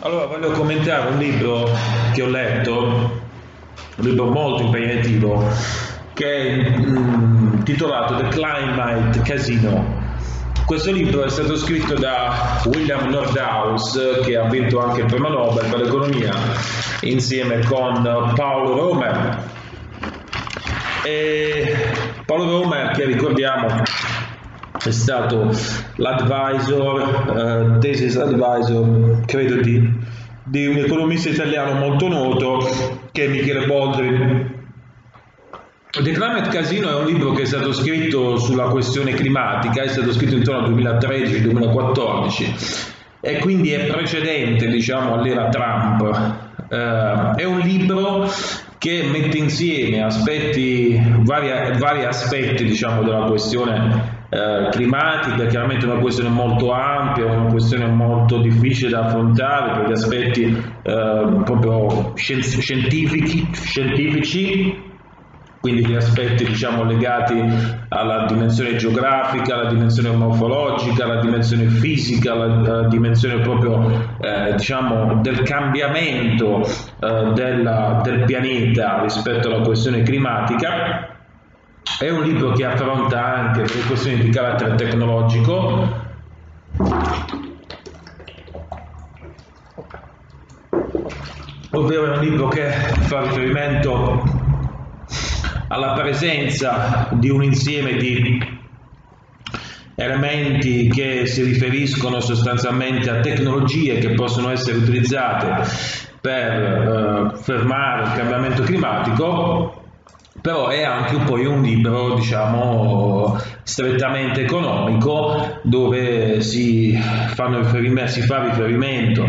Allora, voglio commentare un libro che ho letto un libro molto impegnativo che è mh, titolato The Climate Casino. Questo libro è stato scritto da William Nordhaus, che ha vinto anche il premio Nobel per l'economia, insieme con Paolo Romer. E Paolo Romer, che ricordiamo è stato l'advisor, uh, thesis advisor, credo di, di un economista italiano molto noto che è Michele Boldri. The Climate Casino è un libro che è stato scritto sulla questione climatica, è stato scritto intorno al 2013-2014 e quindi è precedente diciamo, all'era Trump. Uh, è un libro che mette insieme aspetti, vari, vari aspetti diciamo, della questione eh, climatica, chiaramente una questione molto ampia, una questione molto difficile da affrontare per gli aspetti eh, proprio scientifici, scientifici quindi gli aspetti diciamo, legati alla dimensione geografica, alla dimensione morfologica, alla dimensione fisica, alla, dimensione proprio eh, diciamo, del cambiamento eh, della, del pianeta rispetto alla questione climatica è un libro che affronta anche le questioni di carattere tecnologico, ovvero è un libro che fa riferimento alla presenza di un insieme di elementi che si riferiscono sostanzialmente a tecnologie che possono essere utilizzate per eh, fermare il cambiamento climatico però è anche poi un libro diciamo strettamente economico dove si, si fa riferimento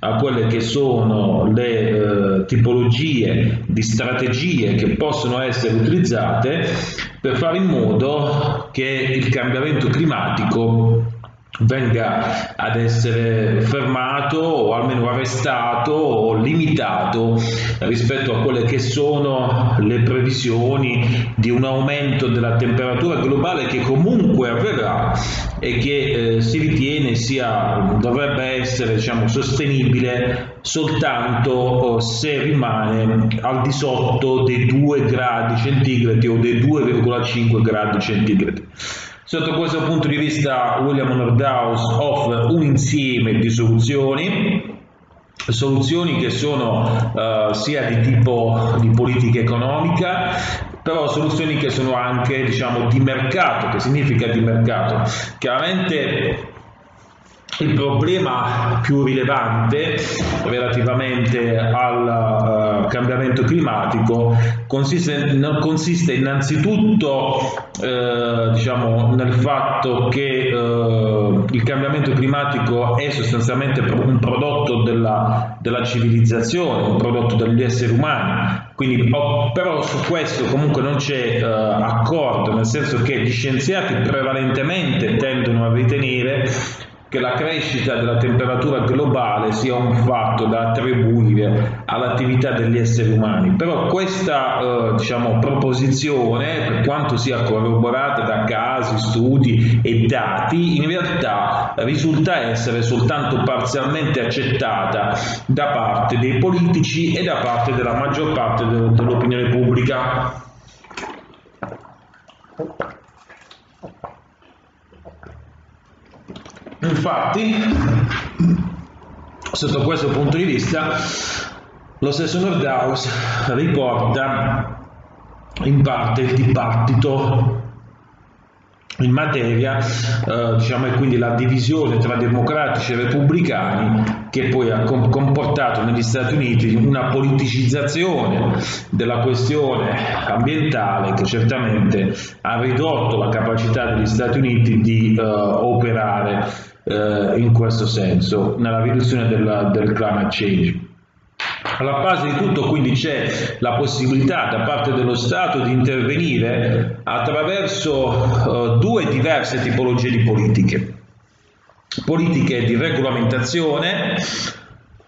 a quelle che sono le eh, tipologie di strategie che possono essere utilizzate per fare in modo che il cambiamento climatico venga ad essere fermato o almeno arrestato o limitato rispetto a quelle che sono le previsioni di un aumento della temperatura globale che comunque avverrà e che eh, si ritiene sia dovrebbe essere diciamo, sostenibile soltanto oh, se rimane al di sotto dei 2 gradi centigradi o dei 2,5 gradi centigradi. Sotto questo punto di vista William Nordhaus offre un insieme di soluzioni, soluzioni che sono uh, sia di tipo di politica economica, però soluzioni che sono anche diciamo di mercato, che significa di mercato. Chiaramente il problema più rilevante relativamente al uh, cambiamento climatico consiste, consiste innanzitutto uh, diciamo, nel fatto che uh, il cambiamento climatico è sostanzialmente un prodotto della, della civilizzazione, un prodotto degli esseri umani, quindi, oh, però su questo comunque non c'è accordo, nel senso che gli scienziati prevalentemente tendono a ritenere che la crescita della temperatura globale sia un fatto da attribuire all'attività degli esseri umani. Però questa eh, diciamo, proposizione, per quanto sia corroborata da casi, studi e dati, in realtà risulta essere soltanto parzialmente accettata da parte dei politici e da parte della maggior parte dell'opinione pubblica. Infatti, sotto questo punto di vista, lo stesso Nordhaus riporta in parte il dibattito in materia, eh, diciamo, e quindi la divisione tra democratici e repubblicani che poi ha comportato negli Stati Uniti una politicizzazione della questione ambientale che certamente ha ridotto la capacità degli Stati Uniti di eh, operare in questo senso nella riduzione della, del climate change. Alla base di tutto quindi c'è la possibilità da parte dello Stato di intervenire attraverso uh, due diverse tipologie di politiche. Politiche di regolamentazione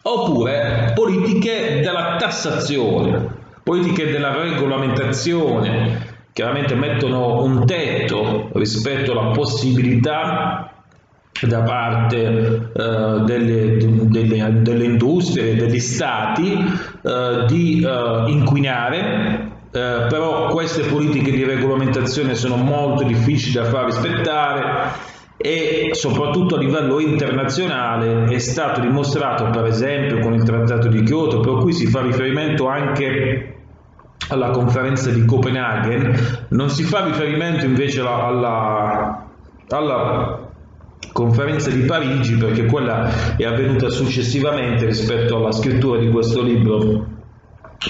oppure politiche della tassazione, politiche della regolamentazione chiaramente mettono un tetto rispetto alla possibilità da parte eh, delle, delle, delle, industrie, degli stati eh, di eh, inquinare, eh, però queste politiche di regolamentazione sono molto difficili da far rispettare e soprattutto a livello internazionale è stato dimostrato per esempio con il trattato di Kyoto per cui si fa riferimento anche alla conferenza di Copenaghen non si fa riferimento invece alla, alla, alla conferenza di Parigi perché quella è avvenuta successivamente rispetto alla scrittura di questo libro.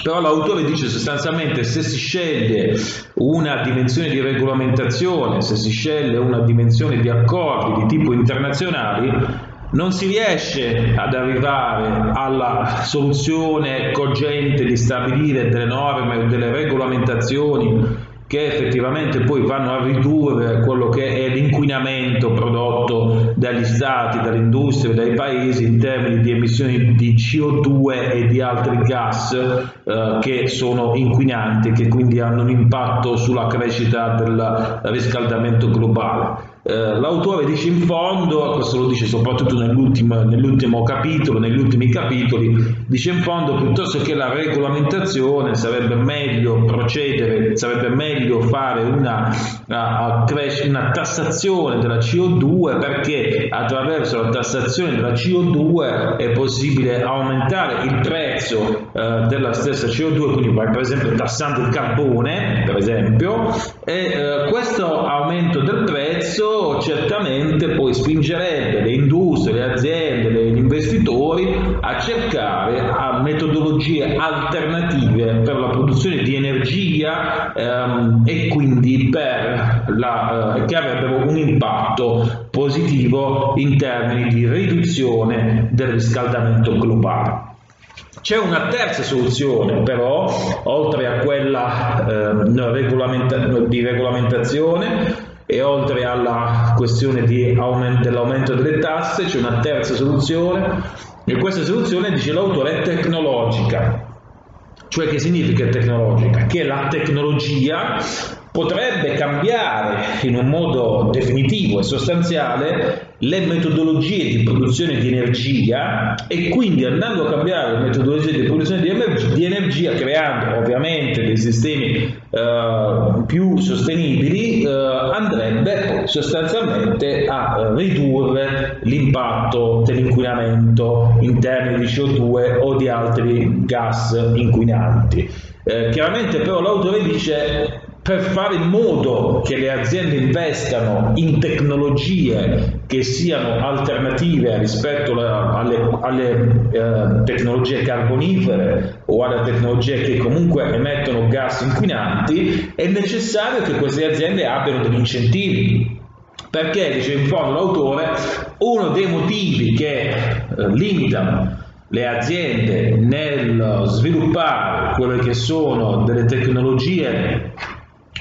Però l'autore dice sostanzialmente se si sceglie una dimensione di regolamentazione, se si sceglie una dimensione di accordi di tipo internazionali, non si riesce ad arrivare alla soluzione cogente di stabilire delle norme o delle regolamentazioni che effettivamente poi vanno a ridurre quello che è l'inquinamento prodotto dagli stati, dall'industria, dai paesi in termini di emissioni di CO2 e di altri gas eh, che sono inquinanti che quindi hanno un impatto sulla crescita del riscaldamento globale. Eh, l'autore dice in fondo, questo lo dice soprattutto nell'ultimo, capitolo, negli ultimi capitoli, dice in fondo piuttosto che la regolamentazione sarebbe meglio procedere, sarebbe meglio fare una, una tassazione della CO2 perché attraverso la tassazione della CO2 è possibile aumentare il prezzo eh, della stessa CO2, quindi per esempio tassando il carbone, per esempio, e eh, questo aumento del prezzo certamente poi spingerebbe le industrie, le aziende, gli investitori a cercare a metodologie alternative per la produzione di energia ehm, e quindi la, eh, che avrebbero un impatto positivo in termini di riduzione del riscaldamento globale. C'è una terza soluzione però, oltre a quella eh, regolamenta- di regolamentazione, e oltre alla questione aumento, dell'aumento delle tasse c'è una terza soluzione e questa soluzione, dice l'autore, è tecnologica. Cioè che significa tecnologica? Che la tecnologia potrebbe cambiare in un modo definitivo e sostanziale le metodologie di produzione di energia e quindi andando a cambiare le metodologie di produzione di, emer- di energia creando ovviamente dei sistemi eh, più sostenibili eh, andrebbe sostanzialmente a ridurre l'impatto dell'inquinamento in termini di CO2 o di altri gas inquinanti. Eh, chiaramente però l'autore dice per fare in modo che le aziende investano in tecnologie che siano alternative rispetto alle, alle eh, tecnologie carbonifere o alle tecnologie che comunque emettono gas inquinanti, è necessario che queste aziende abbiano degli incentivi. Perché, dice in fondo l'autore, uno dei motivi che eh, limitano le aziende nel sviluppare quelle che sono delle tecnologie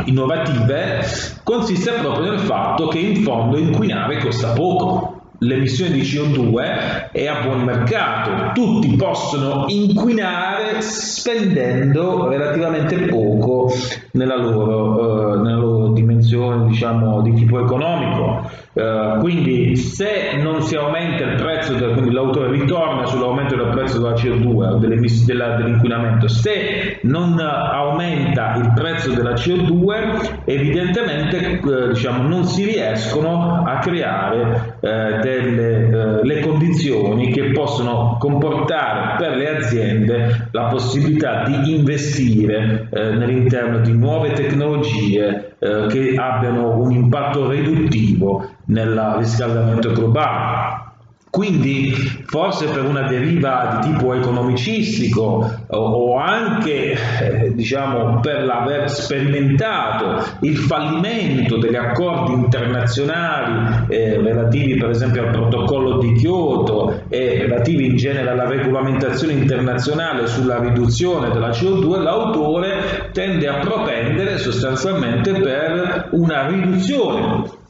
innovative consiste proprio nel fatto che in fondo inquinare costa poco. l'emissione di CO2 è a buon mercato, tutti possono inquinare spendendo relativamente poco nella loro, eh, nella loro dimensione diciamo, di tipo economico. Eh, quindi se non si aumenta il prezzo, del, quindi l'autore ritorna sull'aumento del prezzo della CO2, della, dell'inquinamento, se non aumenta il prezzo della CO2 evidentemente eh, diciamo, non si riescono a creare eh, delle eh, condizioni che possono comportare per le aziende la possibilità di investire eh, nell'interno di nuove tecnologie che abbiano un impatto riduttivo nel riscaldamento globale. Quindi forse per una deriva di tipo economicistico o anche eh, diciamo, per l'aver sperimentato il fallimento degli accordi internazionali eh, relativi per esempio al protocollo di Kyoto e relativi in genere alla regolamentazione internazionale sulla riduzione della CO2, l'autore tende a propendere sostanzialmente per una riduzione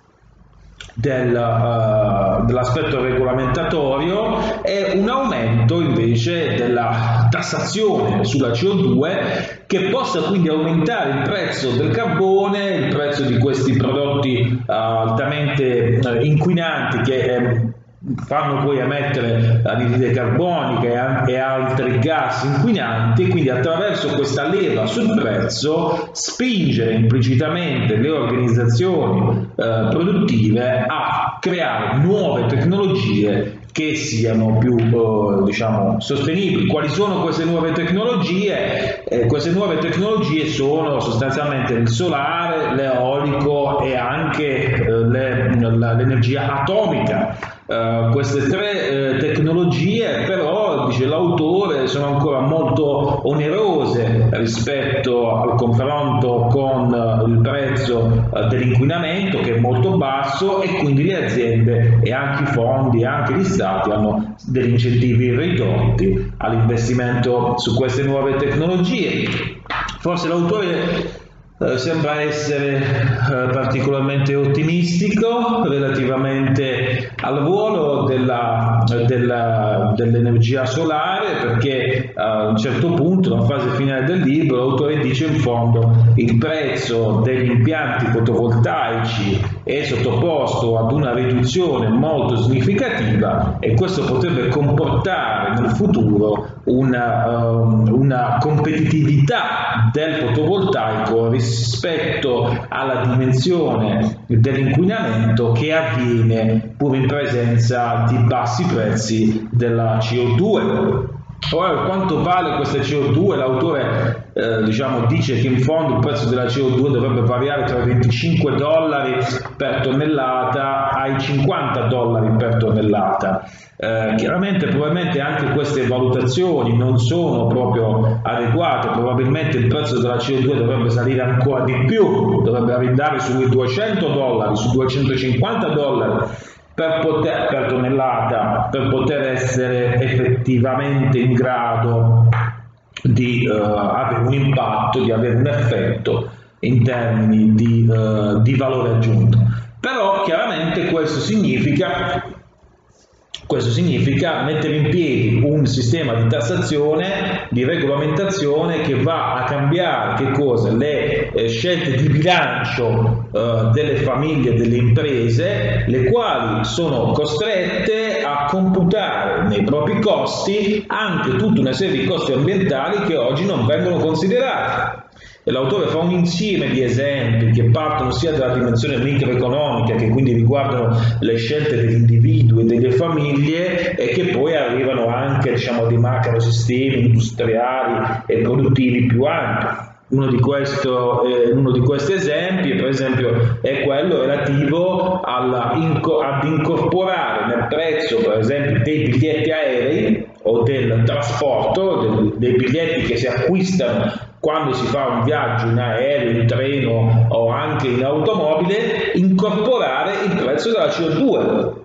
del, uh, dell'aspetto regolamentatorio e un aumento invece della tassazione sulla CO2 che possa quindi aumentare il prezzo del carbone, il prezzo di questi prodotti uh, altamente uh, inquinanti che eh, fanno poi emettere anidride carbonica e altri gas inquinanti quindi attraverso questa leva sul prezzo spingere implicitamente le organizzazioni eh, produttive a creare nuove tecnologie che siano più eh, diciamo, sostenibili. Quali sono queste nuove tecnologie? Eh, queste nuove tecnologie sono sostanzialmente il solare, l'eolico e anche eh, le, l'energia atomica. Uh, queste tre uh, tecnologie però, dice l'autore, sono ancora molto onerose rispetto al confronto con uh, il prezzo dell'inquinamento che è molto basso e quindi le aziende e anche i fondi e anche gli stati hanno degli incentivi ridotti all'investimento su queste nuove tecnologie. Forse l'autore eh, sembra essere eh, particolarmente ottimistico relativamente al ruolo della, della, dell'energia solare perché a un certo punto, nella fase finale del libro, l'autore dice in fondo il prezzo degli impianti fotovoltaici è sottoposto ad una riduzione molto significativa e questo potrebbe comportare nel futuro una, um, una competitività del fotovoltaico rispetto alla dimensione dell'inquinamento che avviene pur in presenza di bassi prezzi della CO2. Ora, quanto vale questa CO2? L'autore eh, diciamo, dice che in fondo il prezzo della CO2 dovrebbe variare tra i 25 dollari per tonnellata ai 50 dollari per tonnellata. Eh, chiaramente probabilmente anche queste valutazioni non sono proprio adeguate, probabilmente il prezzo della CO2 dovrebbe salire ancora di più, dovrebbe andare sui 200 dollari, su 250 dollari per, poter, per tonnellata per poter essere effettivamente in grado di uh, avere un impatto, di avere un effetto in termini di, uh, di valore aggiunto. Però chiaramente questo significa questo significa mettere in piedi un sistema di tassazione, di regolamentazione che va a cambiare cosa? le eh, scelte di bilancio eh, delle famiglie e delle imprese, le quali sono costrette a computare nei propri costi anche tutta una serie di costi ambientali che oggi non vengono considerati. E l'autore fa un insieme di esempi che partono sia dalla dimensione microeconomica, che quindi riguardano le scelte degli individui e delle famiglie, e che poi arrivano anche diciamo, a dei macrosistemi industriali e produttivi più ampi. Uno di, questo, eh, uno di, questi esempi, per esempio, è quello relativo alla, inco, ad incorporare nel prezzo, per esempio, dei biglietti aerei o del trasporto, del, dei biglietti che si acquistano quando si fa un viaggio in aereo, in treno o anche in automobile, incorporare il prezzo della CO2.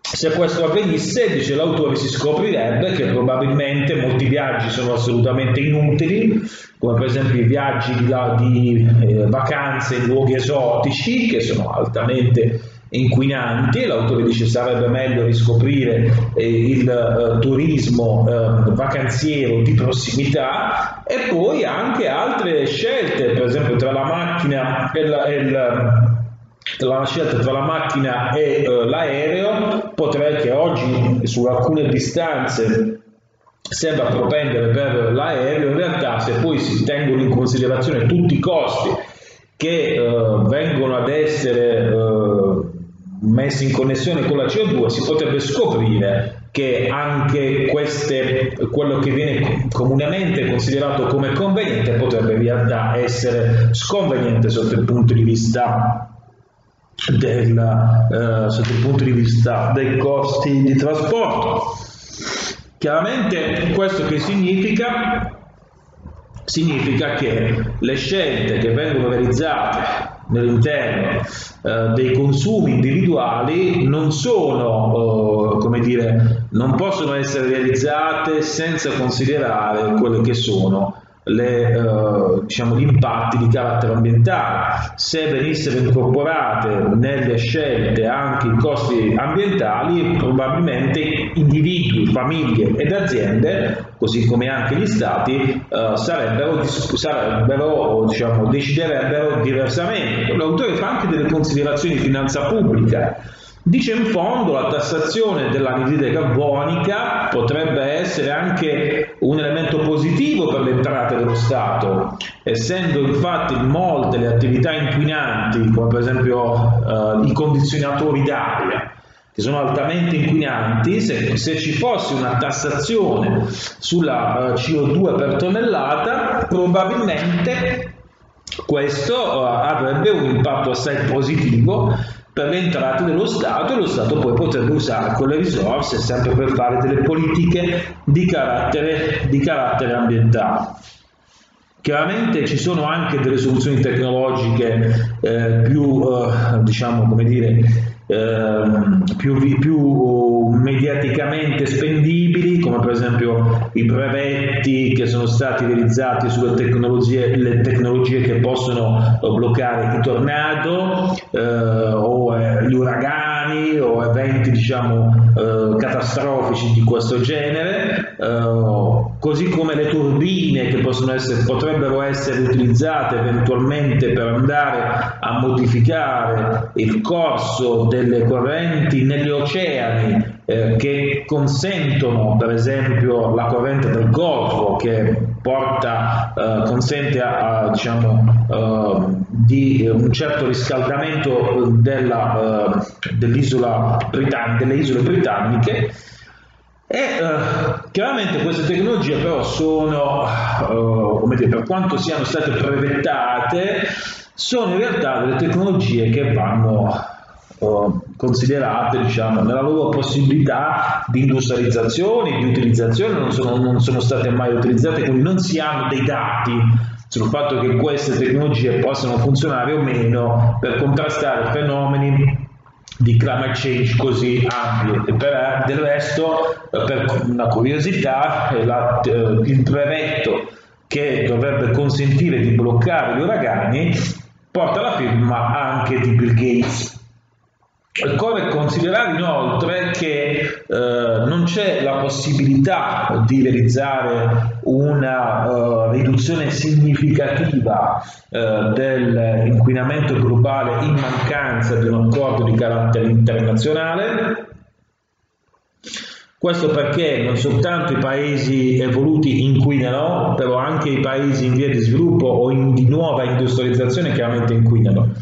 Se questo avvenisse, dice l'autore, si scoprirebbe che probabilmente molti viaggi sono assolutamente inutili, come per esempio i viaggi di, di eh, vacanze in luoghi esotici, che sono altamente inquinanti, l'autore dice sarebbe meglio riscoprire eh, il eh, turismo eh, vacanziero di prossimità e poi anche altre scelte, per esempio tra la macchina e, la, e il, la scelta tra la macchina e uh, l'aereo potrei che oggi su alcune distanze sembra propendere per l'aereo, in realtà se poi si tengono in considerazione tutti i costi che uh, vengono ad essere uh, messi in connessione con la CO2 si potrebbe scoprire che anche queste, quello che viene comunemente considerato come conveniente potrebbe in realtà essere sconveniente sotto il punto di vista del, eh, sotto il punto di vista dei costi di trasporto. Chiaramente questo che significa? Significa che le scelte che vengono realizzate nell'interno eh, dei consumi individuali non sono, eh, come dire, non possono essere realizzate senza considerare quelle che sono le, uh, diciamo, gli impatti di carattere ambientale. Se venissero incorporate nelle scelte anche i costi ambientali, probabilmente individui, famiglie ed aziende, così come anche gli stati, uh, sarebbero, sarebbero diciamo, deciderebbero diversamente. L'autore fa anche delle considerazioni di finanza pubblica Dice in fondo la tassazione dell'anidride carbonica potrebbe essere anche un elemento positivo per le entrate dello Stato, essendo infatti molte le attività inquinanti, come per esempio eh, i condizionatori d'aria, che sono altamente inquinanti, se, se ci fosse una tassazione sulla uh, CO2 per tonnellata, probabilmente questo uh, avrebbe un impatto assai positivo per le entrate dello Stato e lo Stato poi potrebbe usare quelle risorse sempre per fare delle politiche di carattere, di carattere ambientale. Chiaramente ci sono anche delle soluzioni tecnologiche eh, più, eh, diciamo, come dire, Ehm, più, più, mediaticamente spendibili, come per esempio i brevetti che sono stati realizzati sulle tecnologie, le tecnologie che possono bloccare i tornado eh, o eh, gli uragani o eventi diciamo, eh, catastrofici di questo genere, eh, così come le turbine che essere, potrebbero essere utilizzate eventualmente per andare a modificare il corso delle correnti negli oceani eh, che consentono per esempio la corrente del Golfo che porta, eh, consente a, a, diciamo, uh, di un certo riscaldamento della, uh, dell'isola Britann- delle isole britanniche e uh, chiaramente queste tecnologie però sono, come dire, per quanto siano state brevettate, sono in realtà delle tecnologie che vanno considerate diciamo, nella loro possibilità di industrializzazione, di utilizzazione, non sono, non sono state mai utilizzate, quindi non si hanno dei dati sul fatto che queste tecnologie possano funzionare o meno per contrastare fenomeni di climate change così ampi. E per, del resto, per una curiosità, la, eh, il brevetto che dovrebbe consentire di bloccare gli uragani porta la firma anche di Bill Gates Occorre considerare inoltre che eh, non c'è la possibilità di realizzare una uh, riduzione significativa uh, dell'inquinamento globale in mancanza di un accordo di carattere internazionale. Questo perché non soltanto i paesi evoluti inquinano, però anche i paesi in via di sviluppo o in, di nuova industrializzazione chiaramente inquinano.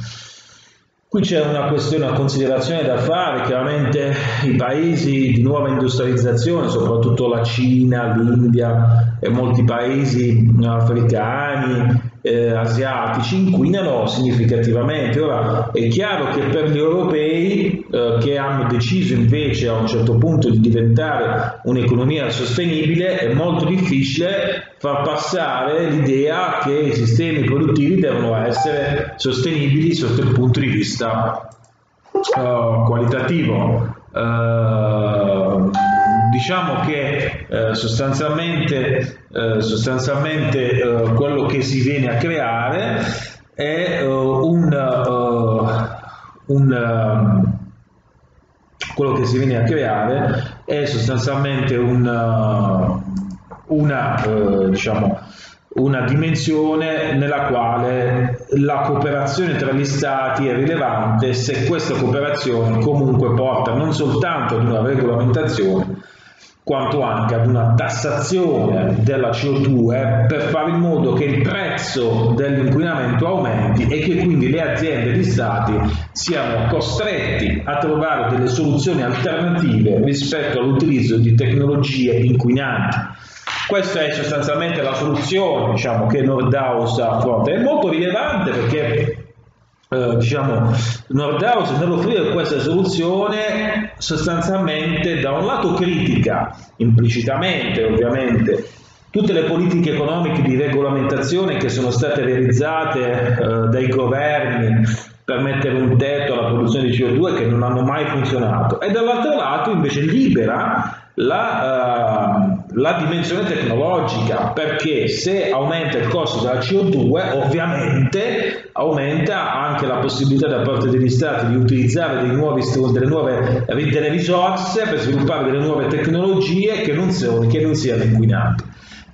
Qui c'è una questione, una considerazione da fare, chiaramente i paesi di nuova industrializzazione, soprattutto la Cina, l'India e molti paesi africani, eh, asiatici inquinano significativamente. Ora è chiaro che per gli europei eh, che hanno deciso invece a un certo punto di diventare un'economia sostenibile è molto difficile far passare l'idea che i sistemi produttivi devono essere sostenibili sotto il punto di vista uh, qualitativo. Diciamo che eh, sostanzialmente, eh, sostanzialmente eh, quello che si viene a creare è eh, un, eh, un, quello che si viene a creare è sostanzialmente un, una, eh, diciamo, una dimensione nella quale la cooperazione tra gli stati è rilevante se questa cooperazione comunque porta non soltanto ad una regolamentazione quanto anche ad una tassazione della CO2 per fare in modo che il prezzo dell'inquinamento aumenti e che quindi le aziende gli stati siano costretti a trovare delle soluzioni alternative rispetto all'utilizzo di tecnologie inquinanti. Questa è sostanzialmente la soluzione diciamo, che Nordhaus affronta. È molto rilevante perché eh, diciamo, Nordhaus nell'offrire questa soluzione sostanzialmente da un lato critica implicitamente ovviamente tutte le politiche economiche di regolamentazione che sono state realizzate eh, dai governi per mettere un tetto alla produzione di CO2 che non hanno mai funzionato e dall'altro lato invece libera la, uh, la, dimensione tecnologica perché se aumenta il costo della CO2 ovviamente aumenta anche la possibilità da parte degli stati di utilizzare nuovi, delle nuove delle risorse per sviluppare delle nuove tecnologie che non, sono, che non siano inquinanti.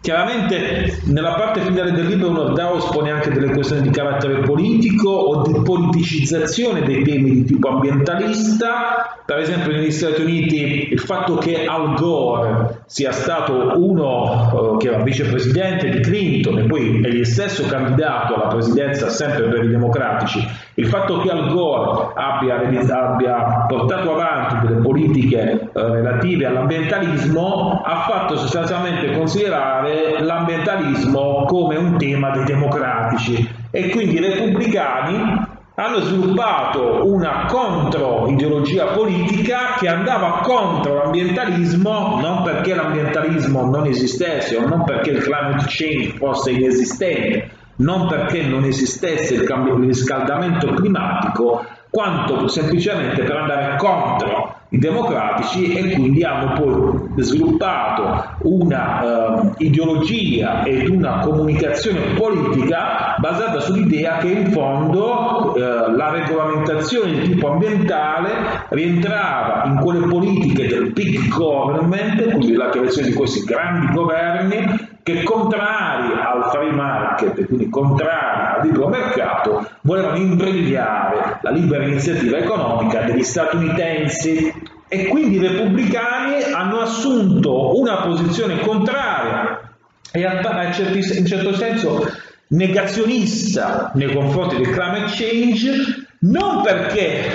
Chiaramente nella parte finale del libro Nordhaus pone anche delle questioni di carattere politico o di politicizzazione dei temi di tipo ambientalista, per esempio negli Stati Uniti il fatto che Al Gore sia stato uno eh, che era vicepresidente di Clinton e poi egli stesso candidato alla presidenza sempre per i democratici, il fatto che Al Gore abbia, abbia portato avanti delle politiche eh, relative all'ambientalismo ha fatto sostanzialmente considerare l'ambientalismo come un tema dei democratici. E quindi i repubblicani hanno sviluppato una contro-ideologia politica che andava contro l'ambientalismo non perché l'ambientalismo non esistesse o non perché il climate change fosse inesistente, non perché non esistesse il, cambio, il riscaldamento climatico, quanto semplicemente per andare contro i democratici e quindi hanno poi sviluppato una uh, ideologia ed una comunicazione politica basata sull'idea che in fondo uh, la regolamentazione di tipo ambientale rientrava in quelle politiche del big government, quindi la creazione di questi grandi governi che contrari al free market, quindi contrari al libero mercato, volevano imbrigliare la libera iniziativa economica degli statunitensi. E quindi i repubblicani hanno assunto una posizione contraria e in certo senso negazionista nei confronti del climate change non perché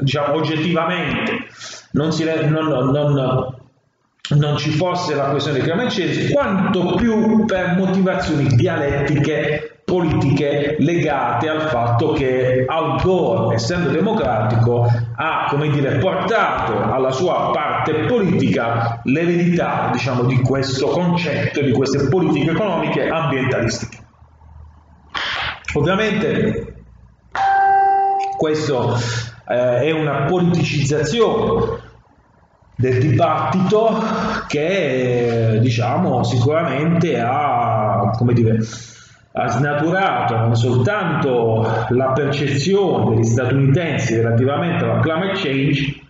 diciamo oggettivamente non, si, non, non, non ci fosse la questione climate change, quanto più per motivazioni dialettiche politiche legate al fatto che Al Gore, essendo democratico, ha come dire, portato alla sua parte politica l'eredità diciamo, di questo concetto, di queste politiche economiche ambientalistiche. Ovviamente questo eh, è una politicizzazione del dibattito che diciamo sicuramente ha come dire ha snaturato non soltanto la percezione degli statunitensi relativamente alla climate change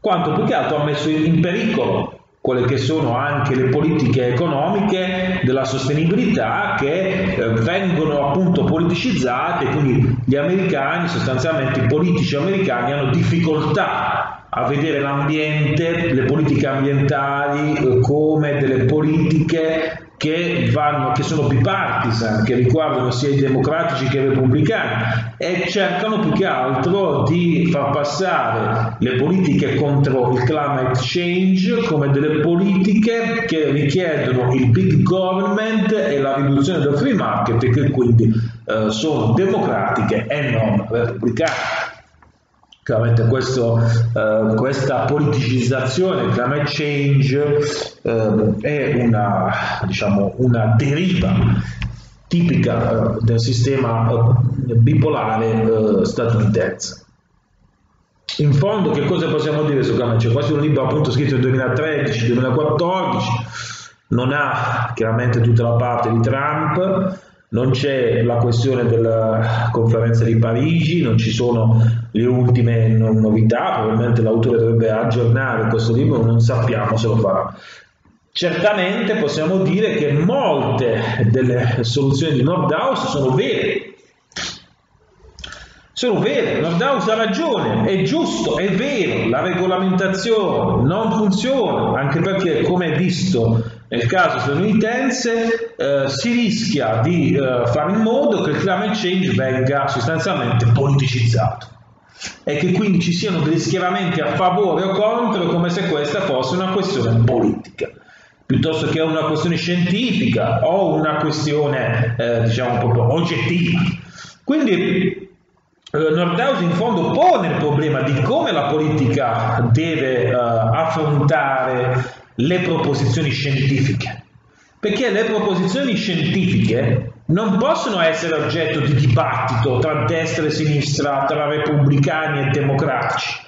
quanto più che altro ha messo in pericolo quelle che sono anche le politiche economiche della sostenibilità che eh, vengono appunto politicizzate, quindi gli americani, sostanzialmente i politici americani hanno difficoltà a vedere l'ambiente, le politiche ambientali eh, come delle politiche che, vanno, che sono bipartisan, che riguardano sia i democratici che i repubblicani e cercano più che altro di far passare le politiche contro il climate change come delle politiche che richiedono il big government e la riduzione del free market e che quindi eh, sono democratiche e non repubblicane. Chiaramente questo, eh, questa politicizzazione, il climate change, eh, è una, diciamo, una, deriva tipica eh, del sistema eh, bipolare eh, statunitense. In fondo che cosa possiamo dire su climate change? Questo è un libro appunto scritto nel 2013-2014, non ha chiaramente tutta la parte di Trump, non c'è la questione della conferenza di Parigi, non ci sono le ultime novità, probabilmente l'autore dovrebbe aggiornare questo libro, non sappiamo se lo farà. Certamente possiamo dire che molte delle soluzioni di Nordhaus sono vere, sono vere, Nordhaus ha ragione, è giusto, è vero, la regolamentazione non funziona, anche perché come visto nel caso statunitense eh, si rischia di eh, fare in modo che il climate change venga sostanzialmente politicizzato. E che quindi ci siano degli schieramenti a favore o contro come se questa fosse una questione politica. Piuttosto che una questione scientifica o una questione eh, diciamo proprio oggettiva. Quindi eh, Nordhaus in fondo pone il problema di come la politica deve uh, affrontare le proposizioni scientifiche, perché le proposizioni scientifiche non possono essere oggetto di dibattito tra destra e sinistra, tra repubblicani e democratici.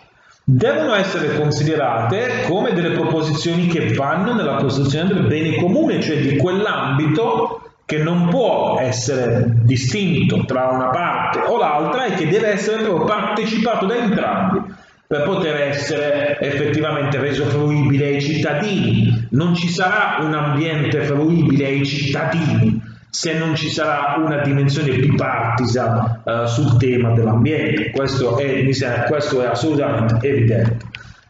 Devono essere considerate come delle proposizioni che vanno nella costruzione del bene comune, cioè di quell'ambito che non può essere distinto tra una parte o l'altra e che deve essere partecipato da entrambi per poter essere effettivamente reso fruibile ai cittadini. Non ci sarà un ambiente fruibile ai cittadini se non ci sarà una dimensione bipartisan uh, sul tema dell'ambiente. Questo è, questo è assolutamente evidente.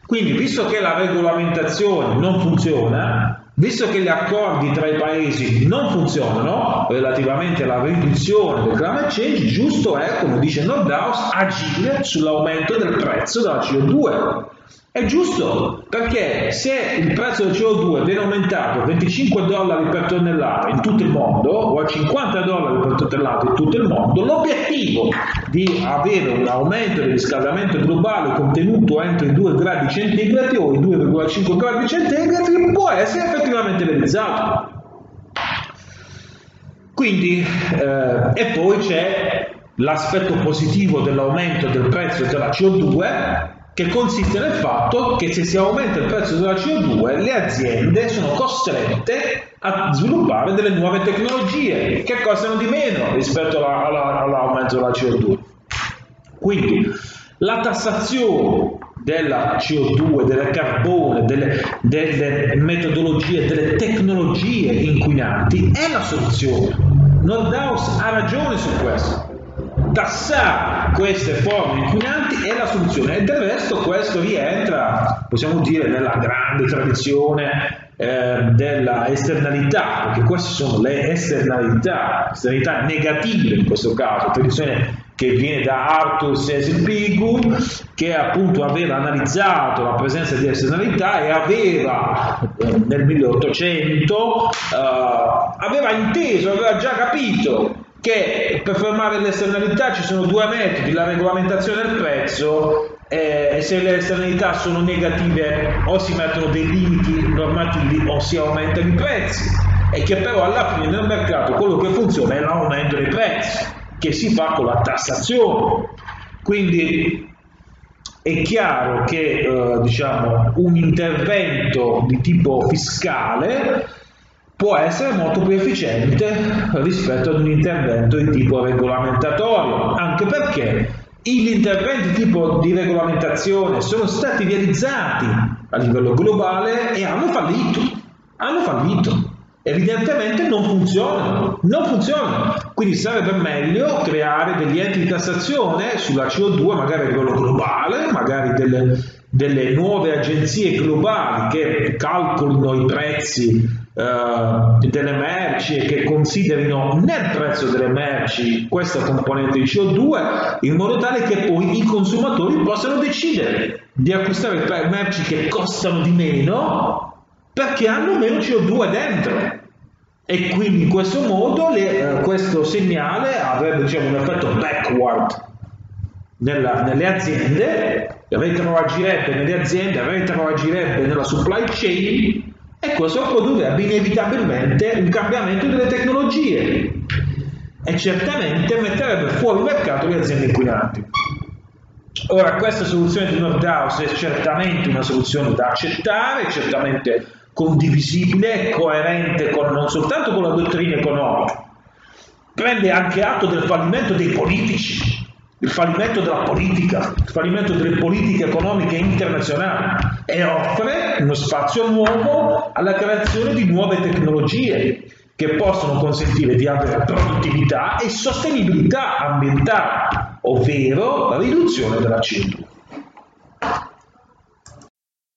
Quindi, visto che la regolamentazione non funziona, Visto che gli accordi tra i paesi non funzionano relativamente alla riduzione del climate change, giusto è, come dice Nordhaus, agire sull'aumento del prezzo della CO2 è giusto perché se il prezzo del CO2 viene aumentato a 25 dollari per tonnellata in tutto il mondo o a 50 dollari per tonnellata in tutto il mondo, l'obiettivo di avere un aumento del riscaldamento globale contenuto entro i 2 gradi centigradi o i 2,5 gradi centigradi può essere effettivamente realizzato. Quindi, eh, e poi c'è l'aspetto positivo dell'aumento del prezzo della CO2 che consiste nel fatto che se si aumenta il prezzo della CO2 le aziende sono costrette a sviluppare delle nuove tecnologie che costano di meno rispetto alla, alla, all'aumento della CO2. Quindi la tassazione della CO2, del carbone, delle, delle metodologie, delle tecnologie inquinanti è la soluzione. Nordhaus ha ragione su questo tassare queste forme inquinanti è la soluzione. E del resto questo rientra, possiamo dire, nella grande tradizione eh, della esternalità, perché queste sono le esternalità, esternalità negative in questo caso, tradizione che viene da Arthur Cecil che appunto aveva analizzato la presenza di esternalità e aveva eh, nel 1800 eh, aveva inteso, aveva già capito che per fermare le esternalità ci sono due metodi, la regolamentazione del prezzo eh, e se le esternalità sono negative o si mettono dei limiti normativi o si aumentano i prezzi e che però alla fine nel mercato quello che funziona è l'aumento dei prezzi che si fa con la tassazione. Quindi è chiaro che eh, diciamo, un intervento di tipo fiscale può essere molto più efficiente rispetto ad un intervento di tipo regolamentatorio, anche perché gli interventi tipo di regolamentazione sono stati realizzati a livello globale e hanno fallito, hanno fallito. Evidentemente non funzionano, non funzionano. Quindi sarebbe meglio creare degli enti di tassazione sulla CO2, magari a livello globale, magari delle, delle nuove agenzie globali che calcolino i prezzi Uh, delle merci e che considerino nel prezzo delle merci questa componente di CO2 in modo tale che poi i consumatori possano decidere di acquistare merci che costano di meno perché hanno meno CO2 dentro. E quindi in questo modo le, uh, questo segnale avrebbe diciamo, un effetto backward nella, nelle aziende retroagirebbe nelle aziende retroagirebbe nella supply chain e questo produrrebbe inevitabilmente un cambiamento delle tecnologie e certamente metterebbe fuori mercato le aziende inquinanti. Ora, questa soluzione di Nordhaus è certamente una soluzione da accettare, certamente condivisibile, coerente con, non soltanto con la dottrina economica, prende anche atto del fallimento dei politici, il fallimento della politica, il fallimento delle politiche economiche internazionali e offre uno spazio nuovo alla creazione di nuove tecnologie che possono consentire di avere produttività e sostenibilità ambientale, ovvero la riduzione della CO2.